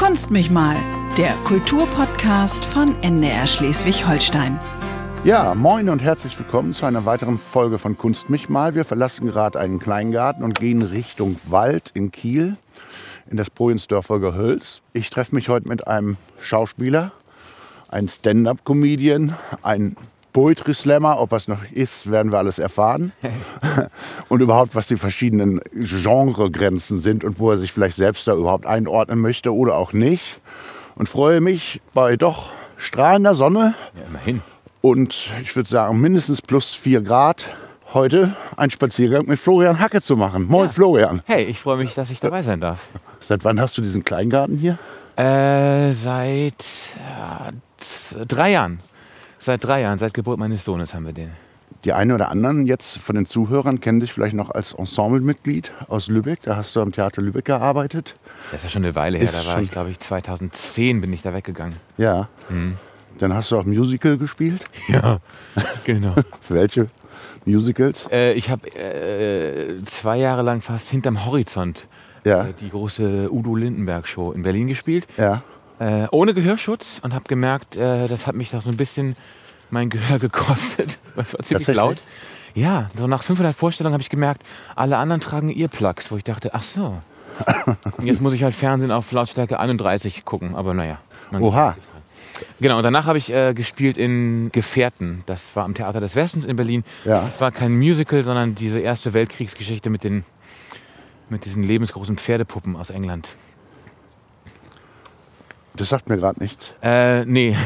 Kunst mich mal, der Kulturpodcast von NDR Schleswig-Holstein. Ja, moin und herzlich willkommen zu einer weiteren Folge von Kunst mich mal. Wir verlassen gerade einen Kleingarten und gehen Richtung Wald in Kiel, in das Projensdörfer Gehölz. Ich treffe mich heute mit einem Schauspieler, einem Stand-up-Comedian, ein Poetry Slammer, ob er es noch ist, werden wir alles erfahren. und überhaupt, was die verschiedenen Genregrenzen sind und wo er sich vielleicht selbst da überhaupt einordnen möchte oder auch nicht. Und freue mich bei doch strahlender Sonne. Ja, immerhin. Und ich würde sagen, mindestens plus vier Grad heute einen Spaziergang mit Florian Hacke zu machen. Moin, Ja. Florian. Hey, ich freue mich, dass ich dabei sein darf. Seit wann hast du diesen Kleingarten hier? Äh, seit z- drei Jahren. Seit drei Jahren, seit Geburt meines Sohnes haben wir den. Die einen oder anderen jetzt von den Zuhörern kennen dich vielleicht noch als Ensemblemitglied aus Lübeck. Da hast du am Theater Lübeck gearbeitet. Das ist ja schon eine Weile her. Ist Da war ich, glaube ich, 2010 bin ich da weggegangen. Ja. Mhm. Dann hast du auch Musical gespielt. Ja, genau. Für welche Musicals? äh, ich habe äh, zwei Jahre lang fast hinterm Horizont Ja. äh, die große Udo Lindenberg Show in Berlin gespielt. Ja. Äh, ohne Gehörschutz und habe gemerkt, äh, das hat mich doch so ein bisschen mein Gehör gekostet. Das war ziemlich Tatsächlich? laut. Ja, so nach 500 Vorstellungen habe ich gemerkt, alle anderen tragen Earplugs, wo ich dachte, ach so. Und jetzt muss ich halt Fernsehen auf Lautstärke 31 gucken, aber naja. Oha. dran. Genau, und danach habe ich äh, gespielt in Gefährten. Das war am Theater des Westens in Berlin. Ja. Das war kein Musical, sondern diese erste Weltkriegsgeschichte mit, den, mit diesen lebensgroßen Pferdepuppen aus England. Das sagt mir gerade nichts. Äh, nee.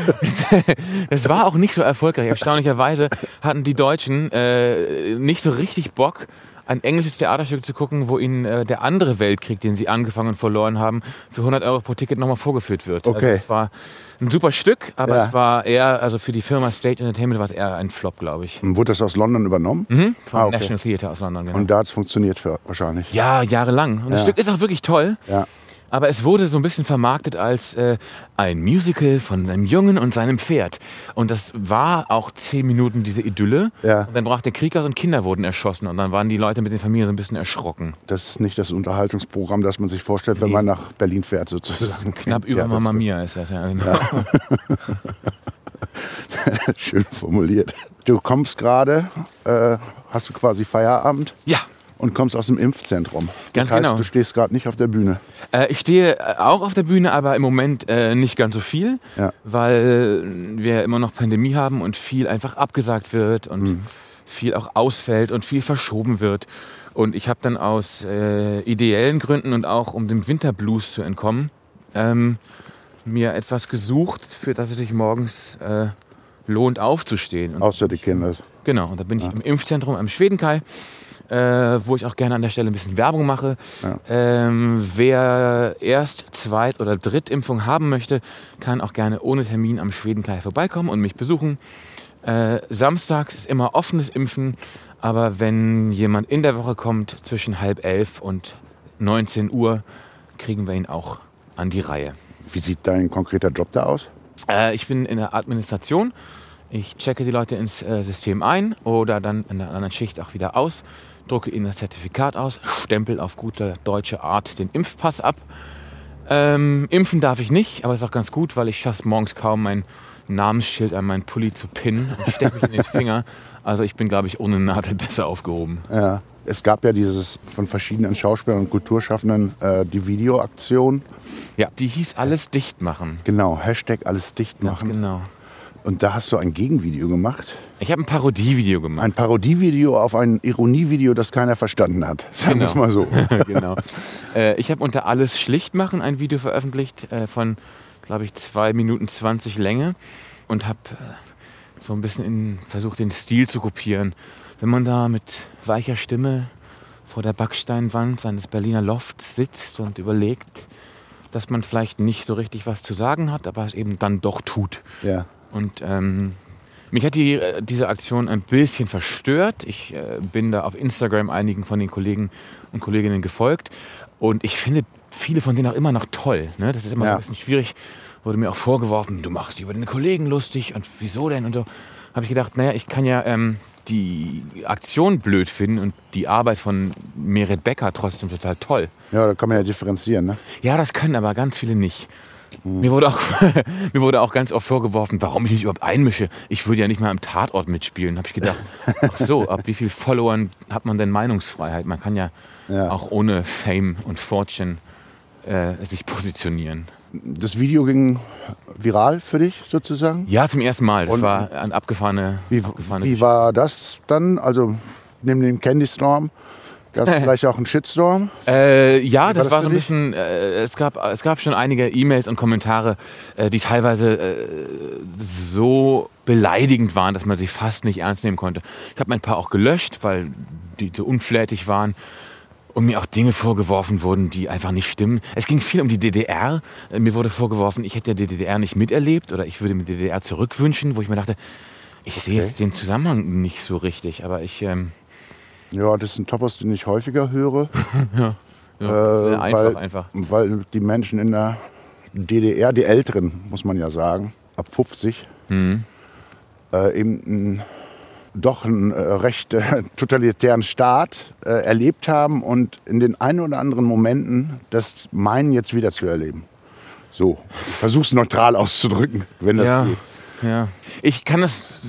das war auch nicht so erfolgreich. Erstaunlicherweise hatten die Deutschen äh, nicht so richtig Bock, ein englisches Theaterstück zu gucken, wo ihnen äh, der andere Weltkrieg, den sie angefangen und verloren haben, für 100 Euro pro Ticket nochmal vorgeführt wird. Okay. Also es war ein super Stück, aber Ja. es war eher, also für die Firma State Entertainment war es eher ein Flop, glaube ich. Und wurde das aus London übernommen? Mhm. Vom Ah, okay. National Theatre aus London, genau. Und da hat es funktioniert für, wahrscheinlich. ja, jahrelang. Und das Ja. Stück ist auch wirklich toll. Ja. Aber es wurde so ein bisschen vermarktet als äh, ein Musical von einem Jungen und seinem Pferd. Und das war auch zehn Minuten diese Idylle. Ja. Und dann brach der Krieg aus und Kinder wurden erschossen. Und dann waren die Leute mit den Familien so ein bisschen erschrocken. Das ist nicht das Unterhaltungsprogramm, das man sich vorstellt, wenn Nee. man nach Berlin fährt, sozusagen. Knapp über Ja, ist Mia ist das ja. Genau. Schön formuliert. Du kommst gerade, äh, hast du quasi Feierabend Ja. Und kommst aus dem Impfzentrum. Ganz das heißt, genau. du stehst gerade nicht auf der Bühne. Äh, ich stehe äh, auch auf der Bühne, aber im Moment äh, nicht ganz so viel, Ja. weil wir immer noch Pandemie haben und viel einfach abgesagt wird und Mhm. viel auch ausfällt und viel verschoben wird. Und ich habe dann aus äh, ideellen Gründen und auch um dem Winterblues zu entkommen, ähm, mir etwas gesucht, für das es sich morgens äh, lohnt aufzustehen. Und Außer die Kinder. Genau, und da bin ich im Impfzentrum am Schwedenkai, äh, wo ich auch gerne an der Stelle ein bisschen Werbung mache. Ja. Ähm, wer Erst-, Zweit- oder Drittimpfung haben möchte, kann auch gerne ohne Termin am Schwedenkai vorbeikommen und mich besuchen. Äh, Samstag ist immer offenes Impfen, aber wenn jemand in der Woche kommt zwischen halb elf und 19 Uhr, kriegen wir ihn auch an die Reihe. Wie sieht dein konkreter Job da aus? Äh, ich bin in der Administration. Ich checke die Leute ins äh, System ein oder dann in der anderen Schicht auch wieder aus, drucke ihnen das Zertifikat aus, stempel auf gute deutsche Art den Impfpass ab. Ähm, impfen darf ich nicht, aber ist auch ganz gut, weil ich schaffe morgens kaum mein Namensschild an meinen Pulli zu pinnen und stecke mich in den Finger. Also ich bin, glaube ich, ohne Nadel besser aufgehoben. Ja. Es gab ja dieses von verschiedenen Schauspielern und Kulturschaffenden äh, die Videoaktion. Ja, die hieß alles dicht machen. Genau, Hashtag alles dicht Ganz machen. genau. Und da hast du ein Gegenvideo gemacht. Ich habe ein Parodievideo gemacht. Ein Parodievideo auf ein Ironievideo, das keiner verstanden hat. Sagen wir es Genau. mal so. genau. Äh, ich habe unter Alles schlicht machen ein Video veröffentlicht äh, von, glaube ich, 2 Minuten 20 Länge und habe äh, so ein bisschen in, versucht, den Stil zu kopieren. Wenn man da mit weicher Stimme vor der Backsteinwand seines Berliner Lofts sitzt und überlegt, dass man vielleicht nicht so richtig was zu sagen hat, aber es eben dann doch tut. Ja. Und ähm, mich hat die, äh, diese Aktion ein bisschen verstört. Ich äh, bin da auf Instagram einigen von den Kollegen und Kolleginnen gefolgt. Und ich finde viele von denen auch immer noch toll. Ne? Das ist immer so Ja. ein bisschen schwierig. Wurde mir auch vorgeworfen, du machst dich über deine Kollegen lustig und wieso denn? Und so habe ich gedacht, naja, ich kann ja ähm, die Aktion blöd finden und die Arbeit von Merit Becker trotzdem total toll. Ja, da kann man ja differenzieren. Ne? Ja, das können aber ganz viele nicht. Mir, wurde auch, mir wurde auch ganz oft vorgeworfen, warum ich mich überhaupt einmische. Ich würde ja nicht mal am Tatort mitspielen. Habe ich gedacht, ach so, ab wie viel Followern hat man denn Meinungsfreiheit? Man kann ja, Ja. auch ohne Fame und Fortune äh, sich positionieren. Das Video ging viral für dich sozusagen. Ja, zum ersten Mal. Das Und- war eine abgefahrene, Wie, abgefahrene wie war das dann? Also neben dem Candy Storm gab es vielleicht auch einen Shitstorm. Äh, ja, das das war so ein bisschen, äh, es, gab, es gab schon einige E-Mails und Kommentare, äh, die teilweise äh, so beleidigend waren, dass man sie fast nicht ernst nehmen konnte. Ich habe ein paar auch gelöscht, weil die so unflätig waren und mir auch Dinge vorgeworfen wurden, die einfach nicht stimmen. Es ging viel um die DDR. Äh, Mir wurde vorgeworfen, ich hätte die DDR nicht miterlebt oder ich würde mir die DDR zurückwünschen, wo ich mir dachte, ich sehe Okay. jetzt den Zusammenhang nicht so richtig, aber ich... Ähm, Ja, das ist ein Topos, den ich häufiger höre. ja, ist Äh, einfach, weil, einfach. weil die Menschen in der DDR, die Älteren, muss man ja sagen, ab 50, Mhm. äh, eben einen, doch einen äh, recht äh, totalitären Staat äh, erlebt haben und in den ein oder anderen Momenten das meinen jetzt wieder zu erleben. So, ich versuche es neutral auszudrücken, wenn das ja, geht. ja. Ich kann das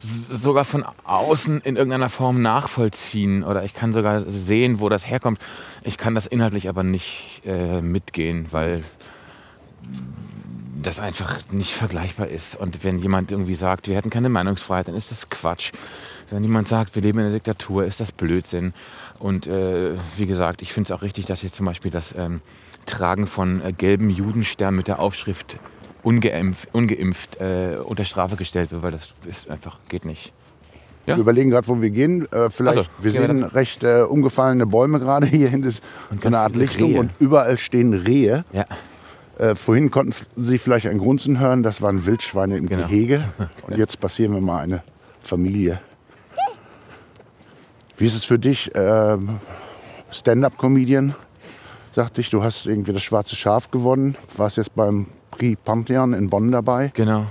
sogar von außen in irgendeiner Form nachvollziehen oder ich kann sogar sehen, wo das herkommt. Ich kann das inhaltlich aber nicht äh, mitgehen, weil das einfach nicht vergleichbar ist. Und wenn jemand irgendwie sagt, wir hätten keine Meinungsfreiheit, dann ist das Quatsch. Wenn jemand sagt, wir leben in einer Diktatur, ist das Blödsinn. Und äh, wie gesagt, ich finde es auch richtig, dass jetzt zum Beispiel das ähm, Tragen von äh, gelben Judenstern mit der Aufschrift ungeimpft, ungeimpft äh, unter Strafe gestellt wird, weil das ist einfach, geht nicht. Ja. Wir überlegen gerade, wo wir gehen. Äh, vielleicht, so, wir gehen wir sehen recht äh, umgefallene Bäume gerade hier hinten. So ganz eine Art Lichtung Rehe. und überall stehen Rehe. Ja. Äh, vorhin konnten Sie vielleicht ein Grunzen hören, das waren Wildschweine im Genau. Gehege. Und jetzt passieren wir mal eine Familie. Wie ist es für dich, ähm, Stand-up-Comedian? Sagte ich, du hast irgendwie das Schwarze Schaf gewonnen. Warst jetzt beim Prix Pantheon in Bonn dabei. Genau.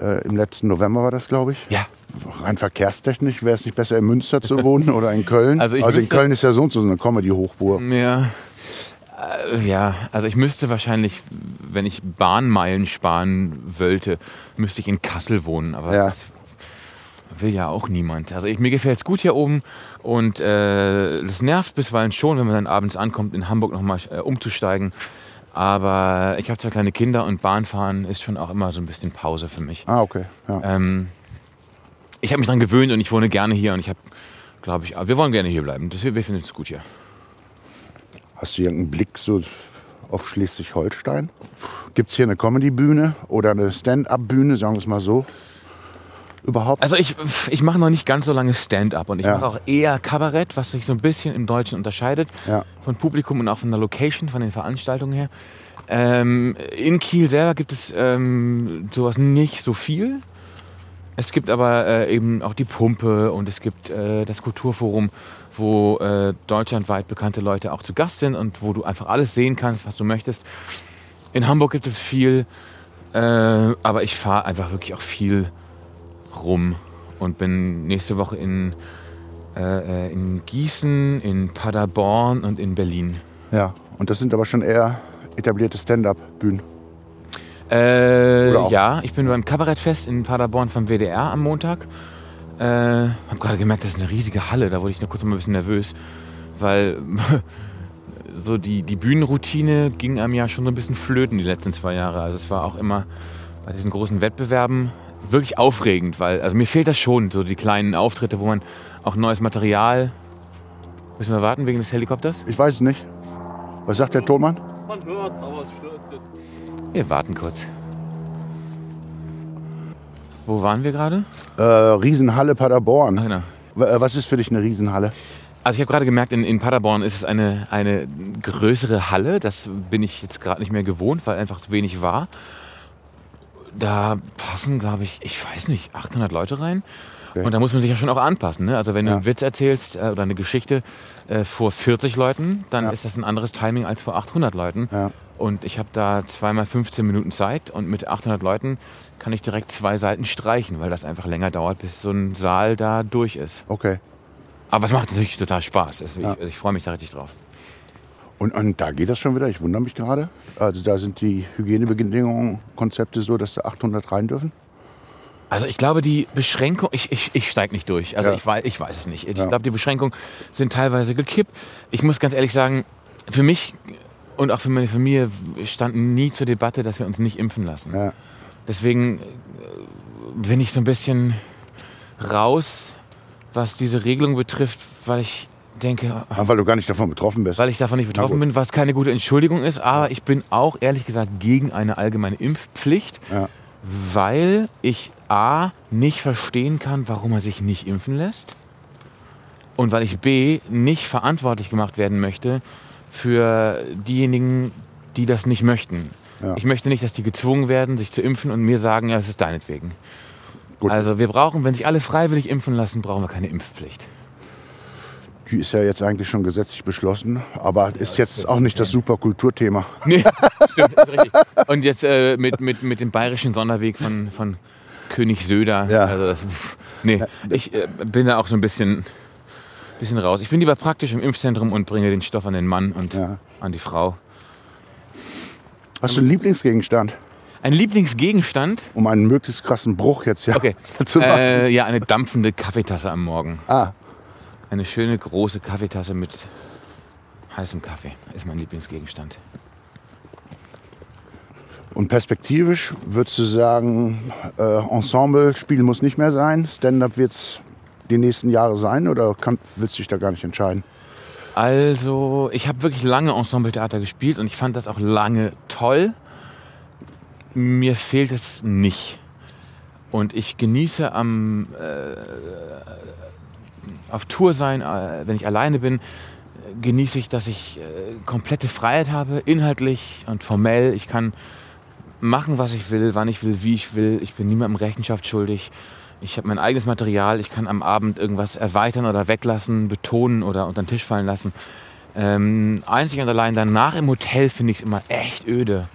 Äh, Im letzten November war das, glaube ich. Ja. Rein verkehrstechnisch wäre es nicht besser, in Münster zu wohnen oder in Köln. Also ich in Köln ist ja so und so eine Comedy-Hochburg. Ja. Äh, Ja, also ich müsste wahrscheinlich, wenn ich Bahnmeilen sparen wollte, müsste ich in Kassel wohnen. Aber Ja. das will ja auch niemand. Also ich, mir gefällt es gut hier oben und äh, das nervt bisweilen schon, wenn man dann abends ankommt, in Hamburg nochmal äh, umzusteigen. Aber ich habe zwei kleine Kinder und Bahnfahren ist schon auch immer so ein bisschen Pause für mich. Ah, okay. Ja. Ähm, ich habe mich daran gewöhnt und ich wohne gerne hier und ich habe, glaube ich, wir wollen gerne hier bleiben. Das, wir finden es gut hier. Hast du irgendeinen Blick so auf Schleswig-Holstein? Gibt es hier eine Comedy-Bühne oder eine Stand-up-Bühne, sagen wir es mal so? Überhaupt? Also ich, ich mache noch nicht ganz so lange Stand-up und ich Ja. mache auch eher Kabarett, was sich so ein bisschen im Deutschen unterscheidet. Ja. Von Publikum und auch von der Location, von den Veranstaltungen her. Ähm, in Kiel selber gibt es ähm, sowas nicht so viel. Es gibt aber äh, eben auch die Pumpe und es gibt äh, das Kulturforum, wo äh, deutschlandweit bekannte Leute auch zu Gast sind und wo du einfach alles sehen kannst, was du möchtest. In Hamburg gibt es viel, äh, aber ich fahre einfach wirklich auch viel rum und bin nächste Woche in, äh, äh, in Gießen, in Paderborn und in Berlin. Ja. Und das sind aber schon eher etablierte Stand-up-Bühnen. Äh, ja, ich bin beim Kabarettfest in Paderborn vom WDR am Montag. Äh, hab gerade gemerkt, das ist eine riesige Halle. Da wurde ich nur kurz mal ein bisschen nervös, weil so die, die Bühnenroutine ging einem ja schon so ein bisschen flöten die letzten zwei Jahre. Also es war auch immer bei diesen großen Wettbewerben wirklich aufregend, weil also mir fehlt das schon, so die kleinen Auftritte, wo man auch neues Material. Müssen wir warten wegen des Helikopters? Ich weiß es nicht. Was sagt der Tonmann? Man hört's, aber es stört jetzt. Wir warten kurz. Wo waren wir gerade? Äh, Riesenhalle Paderborn. Ach, genau. Äh, Was ist für dich eine Riesenhalle? Also ich habe gerade gemerkt, in, in Paderborn ist es eine, eine größere Halle. Das bin ich jetzt gerade nicht mehr gewohnt, weil einfach so wenig war. Da passen, glaube ich, ich weiß nicht, 800 Leute rein. Okay. Und da muss man sich ja schon auch anpassen. Ne? Also wenn du Ja. einen Witz erzählst äh, oder eine Geschichte äh, vor 40 Leuten, dann Ja. ist das ein anderes Timing als vor 800 Leuten. Ja. Und ich habe da zweimal 15 Minuten Zeit und mit 800 Leuten kann ich direkt zwei Seiten streichen, weil das einfach länger dauert, bis so ein Saal da durch ist. Okay. Aber es macht natürlich total Spaß. Also ich, ich freue mich da richtig drauf. Und, und da geht das schon wieder. Ich wundere mich gerade. Also da sind die Hygienebedingungen, Konzepte so, dass da 800 rein dürfen. Also ich glaube, die Beschränkung, ich, ich, ich steige nicht durch. Also Ja. ich, weiß, ich weiß es nicht. Ich Ja. glaube, die Beschränkungen sind teilweise gekippt. Ich muss ganz ehrlich sagen, für mich und auch für meine Familie stand nie zur Debatte, dass wir uns nicht impfen lassen. Ja. Deswegen äh, bin ich so ein bisschen raus, was diese Regelung betrifft, weil ich denke, Ah, Weil du gar nicht davon betroffen bist. weil ich davon nicht betroffen bin, was keine gute Entschuldigung ist. Aber ich bin auch ehrlich gesagt gegen eine allgemeine Impfpflicht, Ja. weil ich A nicht verstehen kann, warum er sich nicht impfen lässt. Und weil ich B nicht verantwortlich gemacht werden möchte für diejenigen, die das nicht möchten. Ja. Ich möchte nicht, dass die gezwungen werden, sich zu impfen und mir sagen, ja, es ist deinetwegen. Gut. Also wir brauchen, wenn sich alle freiwillig impfen lassen, brauchen wir keine Impfpflicht. Die ist ja jetzt eigentlich schon gesetzlich beschlossen, aber ist jetzt auch nicht das super Kulturthema. Nee, stimmt, ist richtig. Und jetzt äh, mit, mit, mit dem bayerischen Sonderweg von, von König Söder. Ja. Also das, nee, ich äh, bin da auch so ein bisschen, bisschen raus. Ich bin lieber praktisch im Impfzentrum und bringe den Stoff an den Mann und Ja. an die Frau. Hast du einen Lieblingsgegenstand? Ein Lieblingsgegenstand? Um einen möglichst krassen Bruch jetzt ja Okay. zu machen. Äh, ja, eine dampfende Kaffeetasse am Morgen. Ah, Eine schöne große Kaffeetasse mit heißem Kaffee ist mein Lieblingsgegenstand. und perspektivisch würdest du sagen, äh, Ensemble spielen muss nicht mehr sein, Stand-up wird es die nächsten Jahre sein oder kann, willst du dich da gar nicht entscheiden? Also, ich habe wirklich lange Ensembletheater gespielt und ich fand das auch lange toll. Mir fehlt es nicht. Und ich genieße am äh, auf Tour sein, äh, wenn ich alleine bin, äh, genieße ich, dass ich äh, komplette Freiheit habe, inhaltlich und formell. Ich kann machen, was ich will, wann ich will, wie ich will. Ich bin niemandem Rechenschaft schuldig. Ich habe mein eigenes Material. Ich kann am Abend irgendwas erweitern oder weglassen, betonen oder unter den Tisch fallen lassen. Ähm, einzig und allein danach im Hotel finde ich es immer echt öde.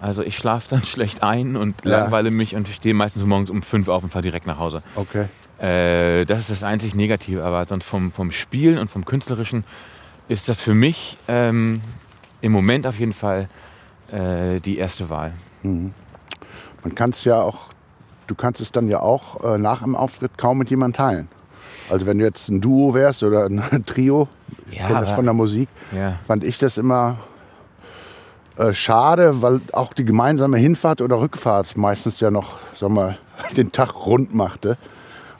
Also ich schlafe dann schlecht ein und Ja. langweile mich und stehe meistens morgens um fünf auf und fahre direkt nach Hause. Okay. Äh, das ist das einzig Negative, aber sonst vom, vom Spielen und vom Künstlerischen ist das für mich ähm, im Moment auf jeden Fall äh, die erste Wahl. Man kann es ja auch, du kannst es dann ja auch äh, nach dem Auftritt kaum mit jemandem teilen. Also wenn du jetzt ein Duo wärst oder ein Trio, Ja, aber- von der Musik, Ja. fand ich das immer äh, schade, weil auch die gemeinsame Hinfahrt oder Rückfahrt meistens ja noch, sag mal, den Tag rund machte.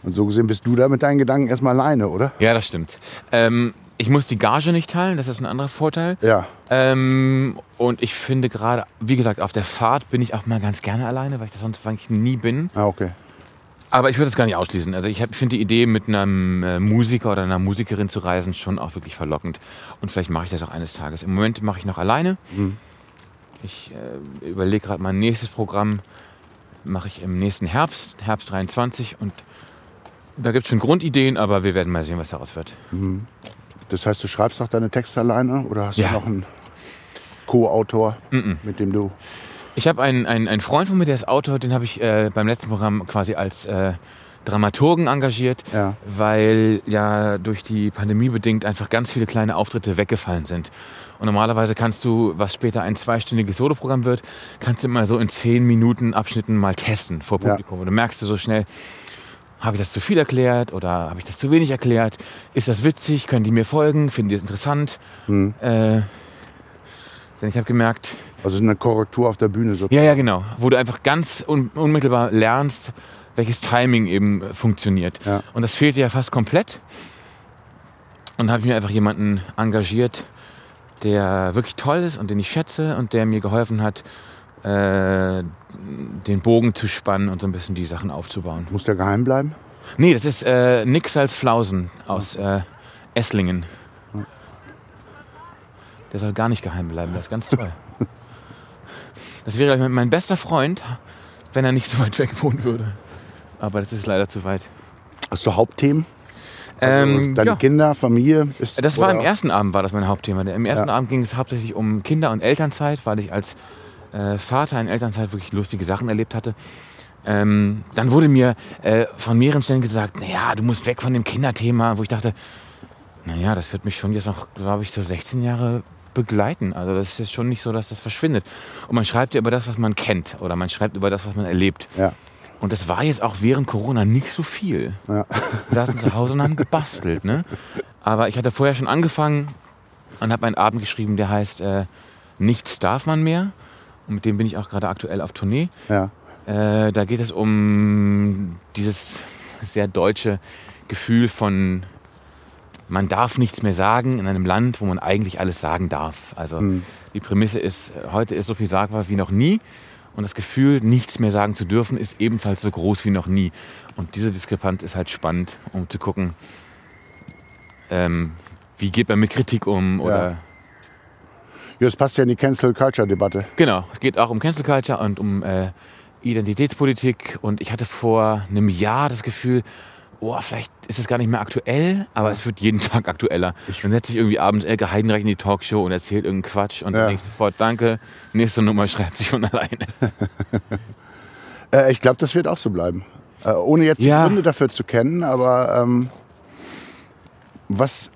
Und so gesehen bist du da mit deinen Gedanken erstmal alleine, oder? ja, das stimmt. Ähm, ich muss die Gage nicht teilen, das ist ein anderer Vorteil. Ja. Ähm, und ich finde gerade, wie gesagt, auf der Fahrt bin ich auch mal ganz gerne alleine, weil ich das sonst eigentlich nie bin. Ah, okay. Aber ich würde das gar nicht ausschließen. Also ich finde die Idee, mit einem äh, Musiker oder einer Musikerin zu reisen, schon auch wirklich verlockend. Und vielleicht mache ich das auch eines Tages. Im Moment mache ich noch alleine. Ich äh, überlege gerade mein nächstes Programm. Mache ich im nächsten Herbst, Herbst 23. Und da gibt es schon Grundideen, aber wir werden mal sehen, was daraus wird. Das heißt, du schreibst auch deine Texte alleine oder hast Ja. du noch einen Co-Autor, mit dem du. Ich habe einen, einen, einen Freund von mir, der ist Autor, den habe ich äh, beim letzten Programm quasi als äh, Dramaturgen engagiert, Ja. weil ja durch die Pandemie bedingt einfach ganz viele kleine Auftritte weggefallen sind. Und normalerweise kannst du, was später ein zweistündiges Soloprogramm wird, kannst du immer so in zehn Minuten Abschnitten mal testen vor Ja. Publikum. Und du merkst du so schnell, habe ich das zu viel erklärt oder habe ich das zu wenig erklärt? Ist das witzig? Können die mir folgen? Finden die das interessant? Äh, denn ich habe gemerkt, Also eine Korrektur auf der Bühne sozusagen. ja, ja, genau. Wo du einfach ganz un unmittelbar lernst, welches Timing eben funktioniert. Ja. Und das fehlte ja fast komplett. Und da habe ich mir einfach jemanden engagiert, der wirklich toll ist und den ich schätze und der mir geholfen hat, äh, den Bogen zu spannen und so ein bisschen die Sachen aufzubauen. Muss der geheim bleiben? Nee, das ist äh, Nick Salzflausen aus äh, Esslingen. Der soll gar nicht geheim bleiben, der ist ganz toll. Das wäre ich, mein bester Freund, wenn er nicht so weit weg wohnen würde. Aber das ist leider zu weit. Hast du Hauptthemen? Ähm, Deine ja. Kinder, Familie? Ist, Das war im ersten Abend war das mein Hauptthema. Im ersten Ja. Abend ging es hauptsächlich um Kinder und Elternzeit, weil ich als äh, Vater in Elternzeit wirklich lustige Sachen erlebt hatte. Ähm, dann wurde mir äh, von mehreren Stellen gesagt, naja, du musst weg von dem Kinderthema, wo ich dachte, naja, das wird mich schon jetzt noch, glaube ich, so 16 Jahre begleiten. Also das ist jetzt schon nicht so, dass das verschwindet. Und man schreibt ja über das, was man kennt oder man schreibt über das, was man erlebt. Ja. Und das war jetzt auch während Corona nicht so viel. Ja. Wir saßen zu Hause und haben gebastelt. Ne? Aber ich hatte vorher schon angefangen und habe einen Abend geschrieben, der heißt äh, Nichts darf man mehr. Und mit dem bin ich auch gerade aktuell auf Tournee. Ja. Äh, da geht es um dieses sehr deutsche Gefühl von, man darf nichts mehr sagen in einem Land, wo man eigentlich alles sagen darf. Also die Prämisse ist, heute ist so viel sagbar wie noch nie. Und das Gefühl, nichts mehr sagen zu dürfen, ist ebenfalls so groß wie noch nie. Und diese Diskrepanz ist halt spannend, um zu gucken, ähm, wie geht man mit Kritik um oder Ja, das passt ja in die Cancel Culture Debatte. Genau, es geht auch um Cancel Culture und um äh, Identitätspolitik. Und ich hatte vor einem Jahr das Gefühl, oh, vielleicht ist es gar nicht mehr aktuell, aber es wird jeden Tag aktueller. dann setzt sich irgendwie abends Elke Heidenreich in die Talkshow und erzählt irgendeinen Quatsch und Ja. dann denke ich sofort, danke, nächste Nummer schreibt sich von alleine. Äh, ich glaube, das wird auch so bleiben. Äh, ohne jetzt Ja. die Gründe dafür zu kennen, aber ähm, was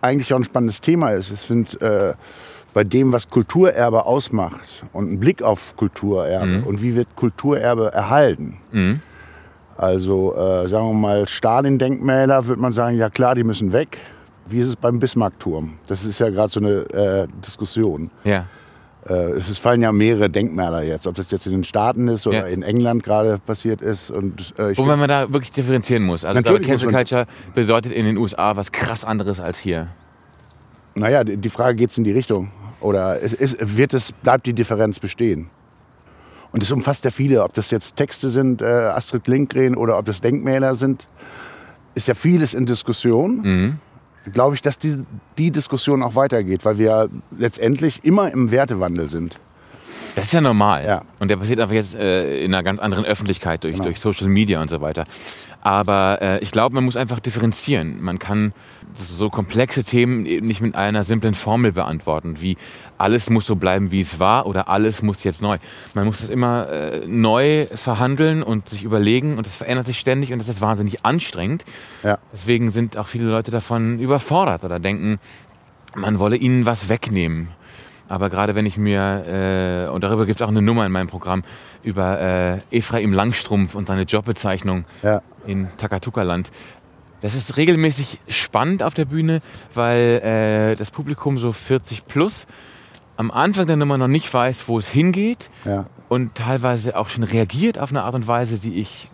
eigentlich auch ein spannendes Thema ist, ich finde, äh, bei dem, was Kulturerbe ausmacht und ein Blick auf Kulturerbe und wie wird Kulturerbe erhalten. Mhm. Also äh, sagen wir mal Stalin-Denkmäler, würde man sagen, ja klar, die müssen weg. Wie ist es beim Bismarck-Turm? Das ist ja gerade so eine äh, Diskussion. Ja. Äh, es fallen ja mehrere Denkmäler jetzt, ob das jetzt in den Staaten ist oder Ja. in England gerade passiert ist. Und, äh, Wobei man da wirklich differenzieren muss. Also Cancel Culture bedeutet in den USA was krass anderes als hier. Naja, die die Frage geht es in die Richtung. Oder es, es, wird es, bleibt die Differenz bestehen? Und es umfasst ja viele, ob das jetzt Texte sind, äh, Astrid Lindgren, oder ob das Denkmäler sind. Ist ja vieles in Diskussion. Mhm. Glaube ich, dass die, die Diskussion auch weitergeht, weil wir letztendlich immer im Wertewandel sind. Das ist ja normal. Ja. Und der passiert einfach jetzt äh, in einer ganz anderen Öffentlichkeit durch, Genau. durch Social Media und so weiter. Aber äh, ich glaube, man muss einfach differenzieren. Man kann so komplexe Themen eben nicht mit einer simplen Formel beantworten, wie alles muss so bleiben, wie es war oder alles muss jetzt neu. Man muss das immer äh, neu verhandeln und sich überlegen und das verändert sich ständig und das ist wahnsinnig anstrengend. Ja. Deswegen sind auch viele Leute davon überfordert oder denken, man wolle ihnen was wegnehmen. Aber gerade wenn ich mir, äh, und darüber gibt es auch eine Nummer in meinem Programm, über äh, Ephraim Langstrumpf und seine Jobbezeichnung Ja. in Takatuka-Land. Das ist regelmäßig spannend auf der Bühne, weil äh, das Publikum so 40 plus am Anfang der Nummer noch nicht weiß, wo es hingeht Ja. und teilweise auch schon reagiert auf eine Art und Weise, die ich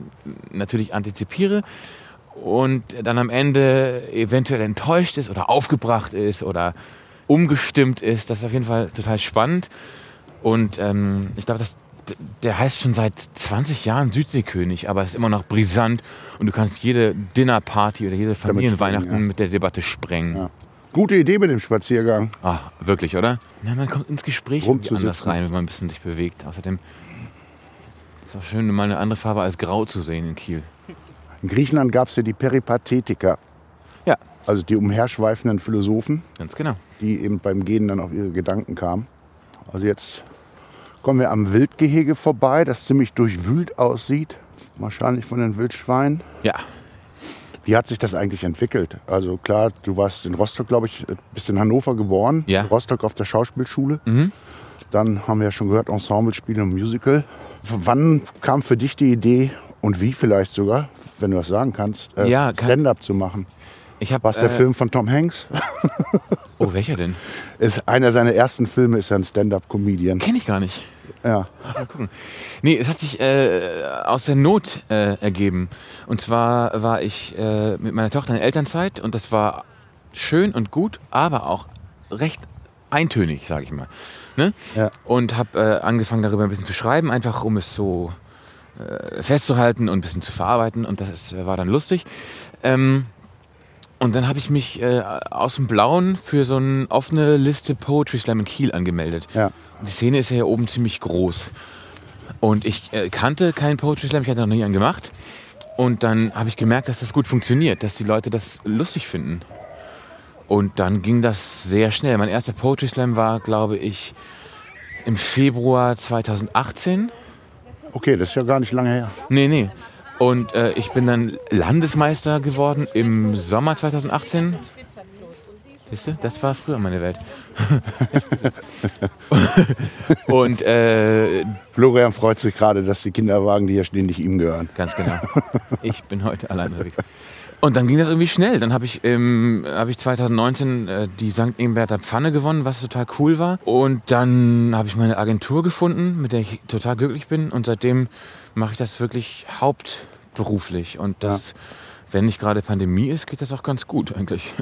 natürlich antizipiere und dann am Ende eventuell enttäuscht ist oder aufgebracht ist oder umgestimmt ist. Das ist auf jeden Fall total spannend. Und ähm, ich glaube, der heißt schon seit 20 Jahren Südseekönig, aber ist immer noch brisant und du kannst jede Dinnerparty oder jede Familienweihnachten ja. mit der Debatte sprengen. Ja. Gute Idee mit dem Spaziergang. Ah, wirklich, oder? Ja, man kommt ins Gespräch anders rein, wenn man ein bisschen sich bewegt. Außerdem ist es auch schön, mal eine andere Farbe als grau zu sehen in Kiel. In Griechenland gab es ja die Peripathetiker, Ja, also die umherschweifenden Philosophen, ganz genau. die eben beim Gehen dann auf ihre Gedanken kamen. Also jetzt kommen wir am Wildgehege vorbei, das ziemlich durchwühlt aussieht, wahrscheinlich von den Wildschweinen. Ja, Wie hat sich das eigentlich entwickelt? Also klar, du warst in Rostock, glaube ich, bist in Hannover geboren, Ja. in Rostock auf der Schauspielschule. Mhm. Dann haben wir ja schon gehört, Ensemblespiele und Musical. Wann kam für dich die Idee und wie vielleicht sogar, wenn du das sagen kannst, äh, Ja, Stand-up zu machen? Ich habe. War es der Film von Tom Hanks? Oh, welcher denn? Ist einer seiner ersten Filme ist ein Stand-up-Comedian. Kenne ich gar nicht. Ja. Mal gucken. Nee, es hat sich äh, aus der Not äh, ergeben. Und zwar war ich äh, mit meiner Tochter in Elternzeit und das war schön und gut, aber auch recht eintönig, sage ich mal. Ne? Ja. Und habe äh, angefangen darüber ein bisschen zu schreiben, einfach um es so äh, festzuhalten und ein bisschen zu verarbeiten. Und das ist, war dann lustig. Ähm, und dann habe ich mich äh, aus dem Blauen für so eine offene Liste Poetry Slam in Kiel angemeldet. Ja. Und die Szene ist ja hier oben ziemlich groß. Und ich äh, kannte keinen Poetry Slam, ich hatte noch nie einen gemacht. Und dann habe ich gemerkt, dass das gut funktioniert, dass die Leute das lustig finden. Und dann ging das sehr schnell. Mein erster Poetry Slam war, glaube ich, im Februar 2018. Okay, das ist ja gar nicht lange her. Nee, nee. Und äh, ich bin dann Landesmeister geworden im Sommer 2018. Siehst du, das war früher meine Welt. und äh, Florian freut sich gerade, dass die Kinderwagen, die hier stehen, nicht ihm gehören. Ganz genau. Ich bin heute allein unterwegs. Und dann ging das irgendwie schnell. Dann habe ich, ähm, hab ich 2019 äh, die St. Ingerberter Pfanne gewonnen, was total cool war. Und dann habe ich meine Agentur gefunden, mit der ich total glücklich bin. Und seitdem mache ich das wirklich hauptberuflich. Und das, ja. wenn nicht gerade Pandemie ist, geht das auch ganz gut eigentlich.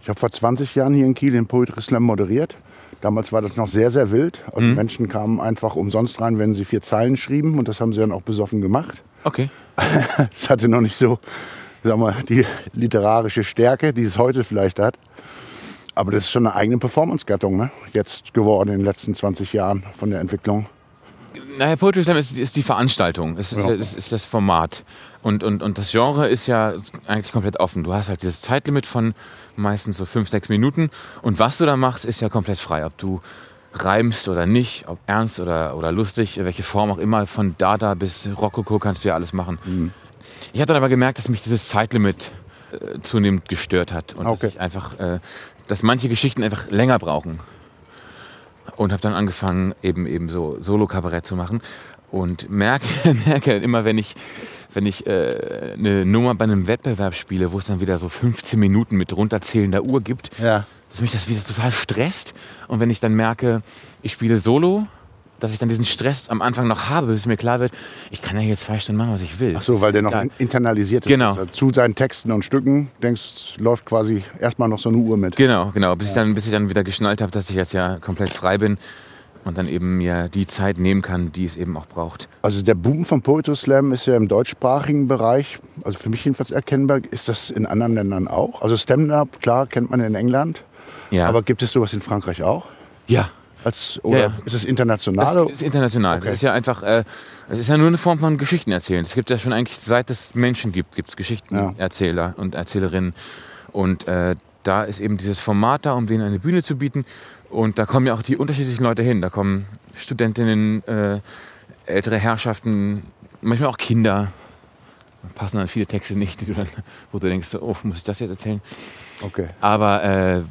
Ich habe vor 20 Jahren hier in Kiel den Poetry Slam moderiert. Damals war das noch sehr, sehr wild. Also mhm. Menschen kamen einfach umsonst rein, wenn sie vier Zeilen schrieben. Und das haben sie dann auch besoffen gemacht. Okay. Es hatte noch nicht so sag mal, die literarische Stärke, die es heute vielleicht hat. Aber das ist schon eine eigene Performance-Gattung, ne? jetzt geworden in den letzten 20 Jahren von der Entwicklung. Naja, Poetry Slam ist, ist die Veranstaltung, ist, ja. ist, ist, das Format. Und, und, und das Genre ist ja eigentlich komplett offen. Du hast halt dieses Zeitlimit von meistens so fünf, sechs Minuten. Und was du da machst, ist ja komplett frei. Ob du reimst oder nicht, ob ernst oder, oder lustig, welche Form auch immer, von Dada bis Rokoko kannst du ja alles machen. Mhm. Ich habe dann aber gemerkt, dass mich dieses Zeitlimit äh, zunehmend gestört hat und okay. dass ich einfach, äh, dass manche Geschichten einfach länger brauchen. Und habe dann angefangen, eben eben so Solo-Kabarett zu machen und merke, merke immer, wenn ich, wenn ich äh, eine Nummer bei einem Wettbewerb spiele, wo es dann wieder so 15 Minuten mit runterzählender Uhr gibt, ja. dass mich das wieder total stresst. Und wenn ich dann merke, ich spiele Solo, dass ich dann diesen Stress am Anfang noch habe, bis mir klar wird, ich kann ja jetzt zwei Stunden machen, was ich will. Ach so, weil der noch egal. internalisiert ist. Genau. Also zu seinen Texten und Stücken, denkst, läuft quasi erstmal noch so eine Uhr mit. Genau, genau. Bis, ja. ich, dann, bis ich dann wieder geschnallt habe, dass ich jetzt ja komplett frei bin und dann eben ja die Zeit nehmen kann, die es eben auch braucht. Also der Boom von Poetry Slam ist ja im deutschsprachigen Bereich, also für mich jedenfalls erkennbar. Ist das in anderen Ländern auch? Also Stand-Up, klar, kennt man in England. Ja. Aber gibt es sowas in Frankreich auch? Ja, als, oder ja, ja. ist es international? Das ist international. Okay. Das ist ja einfach, äh, es ist ja nur eine Form von Geschichten erzählen. Es gibt ja schon eigentlich, seit es Menschen gibt, gibt es Geschichtenerzähler und Erzählerinnen. Und äh, da ist eben dieses Format da, um denen eine Bühne zu bieten. Und da kommen ja auch die unterschiedlichen Leute hin. Da kommen Studentinnen, äh, ältere Herrschaften, manchmal auch Kinder. Da passen dann viele Texte nicht, du dann, wo du denkst, oh, muss ich das jetzt erzählen? Okay. Aber äh,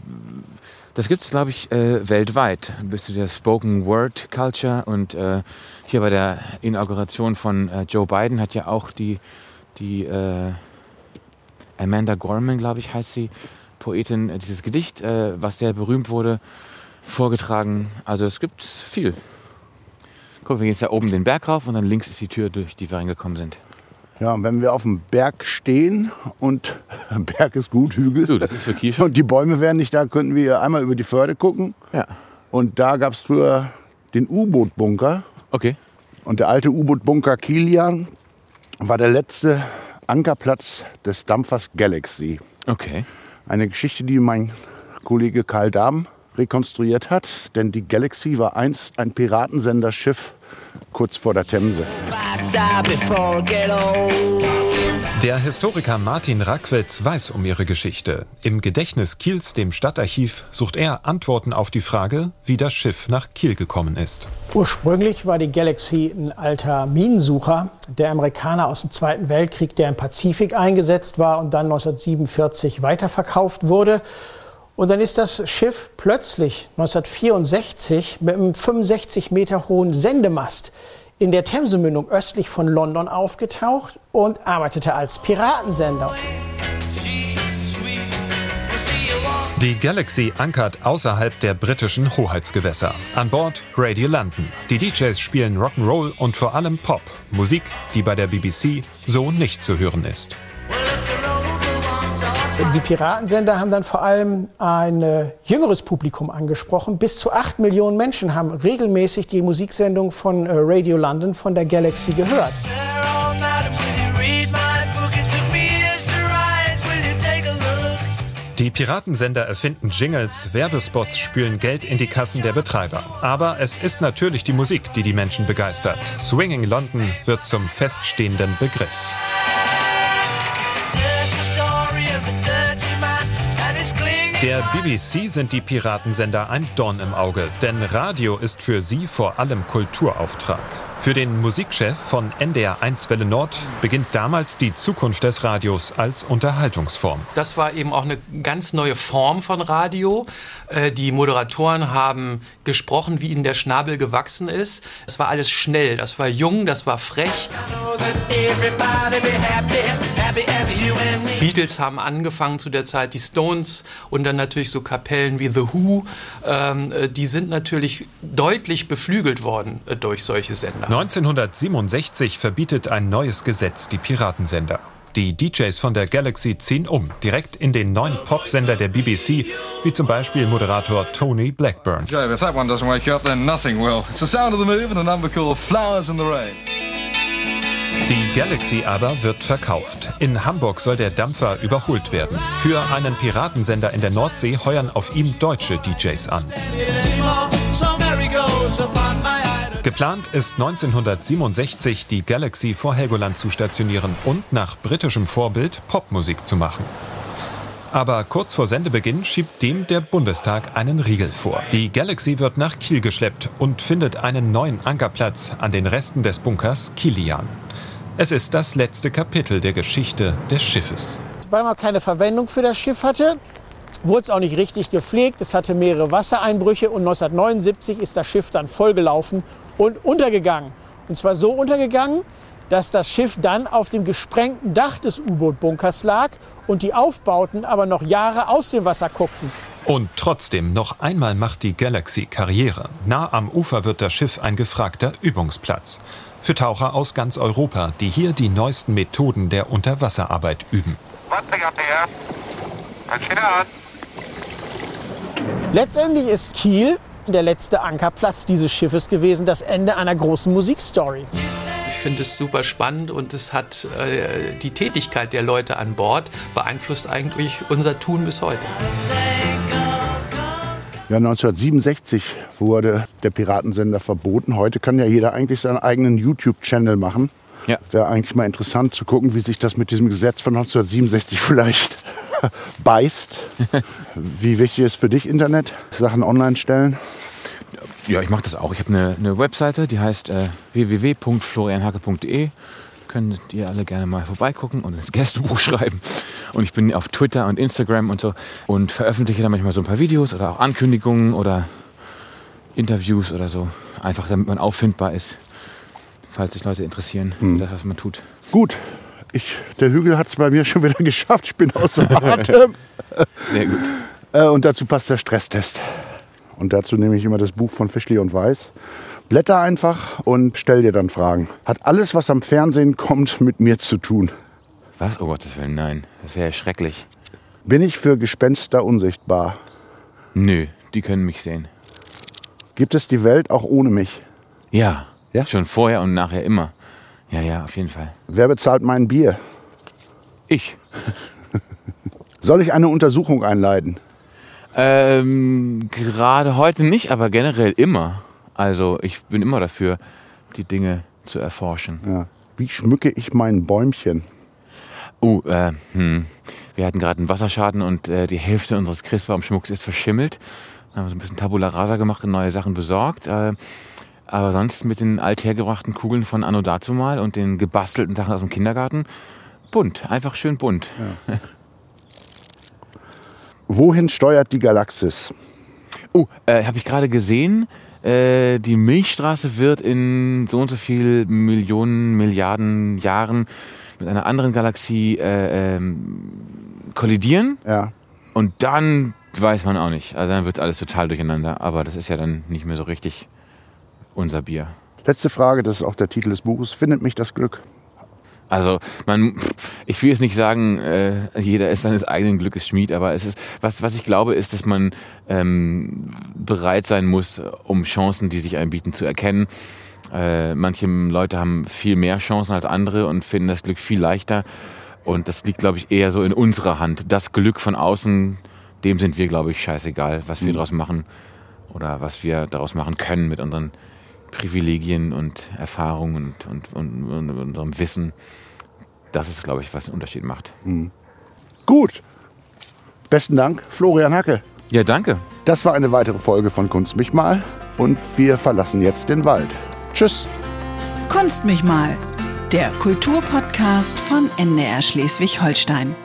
das gibt es, glaube ich, äh, weltweit. Bist du der Spoken Word Culture und äh, hier bei der Inauguration von äh, Joe Biden hat ja auch die, die äh, Amanda Gorman, glaube ich, heißt sie, Poetin, äh, dieses Gedicht, äh, was sehr berühmt wurde, vorgetragen. Also es gibt viel. Guck, wir gehen jetzt da oben den Berg rauf und dann links ist die Tür, durch die wir reingekommen sind. Ja, und wenn wir auf dem Berg stehen und Berg ist gut, Hügel. Du, das ist für Kirche. Und die Bäume wären nicht da, könnten wir einmal über die Förde gucken. Ja. Und da gab es früher den U-Boot-Bunker. Okay. Und der alte U-Boot-Bunker Kilian war der letzte Ankerplatz des Dampfers Galaxy. Okay. Eine Geschichte, die mein Kollege Karl Dahm rekonstruiert hat. Denn die Galaxy war einst ein Piratensenderschiff kurz vor der Themse. Der Historiker Martin Rackwitz weiß um ihre Geschichte. Im Gedächtnis Kiels, dem Stadtarchiv, sucht er Antworten auf die Frage, wie das Schiff nach Kiel gekommen ist. Ursprünglich war die Galaxy ein alter Minensucher, der Amerikaner aus dem Zweiten Weltkrieg, der im Pazifik eingesetzt war und dann 1947 weiterverkauft wurde. Und dann ist das Schiff plötzlich 1964 mit einem 65 Meter hohen Sendemast in der Themsemündung östlich von London aufgetaucht und arbeitete als Piratensender. Die Galaxy ankert außerhalb der britischen Hoheitsgewässer. An Bord Radio London. Die DJs spielen Rock'n'Roll und vor allem Pop, Musik, die bei der BBC so nicht zu hören ist. Die Piratensender haben dann vor allem ein äh, jüngeres Publikum angesprochen. Bis zu acht Millionen Menschen haben regelmäßig die Musiksendung von äh, Radio London von der Galaxy gehört. Die Piratensender erfinden Jingles, Werbespots spülen Geld in die Kassen der Betreiber. Aber es ist natürlich die Musik, die die Menschen begeistert. Swinging London wird zum feststehenden Begriff. Der BBC sind die Piratensender ein Dorn im Auge, denn Radio ist für sie vor allem Kulturauftrag. Für den Musikchef von NDR 1 Welle Nord beginnt damals die Zukunft des Radios als Unterhaltungsform. Das war eben auch eine ganz neue Form von Radio. Äh, die Moderatoren haben gesprochen, wie ihnen der Schnabel gewachsen ist. Es war alles schnell, das war jung, das war frech. Beatles haben angefangen zu der Zeit, die Stones und dann natürlich so Kapellen wie The Who. Ähm, äh, die sind natürlich deutlich beflügelt worden äh, durch solche Sender. 1967 verbietet ein neues Gesetz die Piratensender. Die DJs von der Galaxy ziehen um, direkt in den neuen Popsender der BBC, wie zum Beispiel Moderator Tony Blackburn. Joe, if that one doesn't wake you up, then nothing will. It's the sound of the move and a number called Flowers in the Rain. Die Galaxy aber wird verkauft. In Hamburg soll der Dampfer überholt werden. Für einen Piratensender in der Nordsee heuern auf ihm deutsche DJs an. Geplant ist 1967 die Galaxy vor Helgoland zu stationieren und nach britischem Vorbild Popmusik zu machen. Aber kurz vor Sendebeginn schiebt dem der Bundestag einen Riegel vor. Die Galaxy wird nach Kiel geschleppt und findet einen neuen Ankerplatz an den Resten des Bunkers Kilian. Es ist das letzte Kapitel der Geschichte des Schiffes. Weil man keine Verwendung für das Schiff hatte, wurde es auch nicht richtig gepflegt. Es hatte mehrere Wassereinbrüche und 1979 ist das Schiff dann vollgelaufen und untergegangen. Und zwar so untergegangen, dass das Schiff dann auf dem gesprengten Dach des U-Boot-Bunkers lag und die Aufbauten aber noch Jahre aus dem Wasser guckten. Und trotzdem, noch einmal macht die Galaxy Karriere. Nah am Ufer wird das Schiff ein gefragter Übungsplatz. Für Taucher aus ganz Europa, die hier die neuesten Methoden der Unterwasserarbeit üben. Letztendlich ist Kiel der letzte Ankerplatz dieses Schiffes gewesen, das Ende einer großen Musikstory. Ich finde es super spannend und es hat äh, die Tätigkeit der Leute an Bord beeinflusst eigentlich unser Tun bis heute. Ja, 1967 wurde der Piratensender verboten. Heute kann ja jeder eigentlich seinen eigenen YouTube-Channel machen. Ja. Wäre eigentlich mal interessant zu gucken, wie sich das mit diesem Gesetz von 1967 vielleicht beißt. wie wichtig ist für dich Internet? Sachen online stellen? Ja, ich mache das auch. Ich habe eine, eine Webseite, die heißt äh, www.florianhacke.de. Könnt ihr alle gerne mal vorbeigucken und ins Gästebuch schreiben. Und ich bin auf Twitter und Instagram und so und veröffentliche da manchmal so ein paar Videos oder auch Ankündigungen oder Interviews oder so. Einfach damit man auffindbar ist, falls sich Leute interessieren, Hm. das, was man tut. Gut, ich, der Hügel hat es bei mir schon wieder geschafft. Ich bin außer Atem. Sehr gut. Äh, und dazu passt der Stresstest. Und dazu nehme ich immer das Buch von Fischli und Weiß. Blätter einfach und stell dir dann Fragen. Hat alles, was am Fernsehen kommt, mit mir zu tun? Was? Oh Gottes Willen, nein. Das wäre ja schrecklich. Bin ich für Gespenster unsichtbar? Nö, die können mich sehen. Gibt es die Welt auch ohne mich? Ja. Ja? Schon vorher und nachher immer. Ja, ja, auf jeden Fall. Wer bezahlt mein Bier? Ich. Soll ich eine Untersuchung einleiten? Ähm, gerade heute nicht, aber generell immer. Also ich bin immer dafür, die Dinge zu erforschen. Ja. Wie schmücke ich mein Bäumchen? Uh, äh, hm. Wir hatten gerade einen Wasserschaden und äh, die Hälfte unseres Christbaumschmucks ist verschimmelt. Dann haben wir so ein bisschen Tabula Rasa gemacht und neue Sachen besorgt. Äh, aber sonst mit den althergebrachten Kugeln von Anno dazumal und den gebastelten Sachen aus dem Kindergarten bunt, einfach schön bunt. Wohin steuert die Galaxis? Oh, äh, habe ich gerade gesehen. Äh, die Milchstraße wird in so und so viel Millionen, Milliarden Jahren mit einer anderen Galaxie äh, ähm, kollidieren. Ja. Und dann weiß man auch nicht. Also dann wird alles total durcheinander. Aber das ist ja dann nicht mehr so richtig unser Bier. Letzte Frage, das ist auch der Titel des Buches. Findet mich das Glück? Also man, ich will jetzt nicht sagen, äh, jeder ist seines eigenen Glückes Schmied, aber es ist was, was ich glaube, ist, dass man ähm, bereit sein muss, um Chancen, die sich einem bieten, zu erkennen. Äh, manche Leute haben viel mehr Chancen als andere und finden das Glück viel leichter. Und das liegt, glaube ich, eher so in unserer Hand. Das Glück von außen, dem sind wir, glaube ich, scheißegal, was wir daraus machen oder was wir daraus machen können mit unseren Privilegien und Erfahrungen und, und, und, und unserem Wissen. Das ist, glaube ich, was den Unterschied macht. Gut. Besten Dank, Florian Hacke. Ja, danke. Das war eine weitere Folge von Kunst mich mal und wir verlassen jetzt den Wald. Tschüss. Kunst mich mal, der Kulturpodcast von NDR Schleswig-Holstein.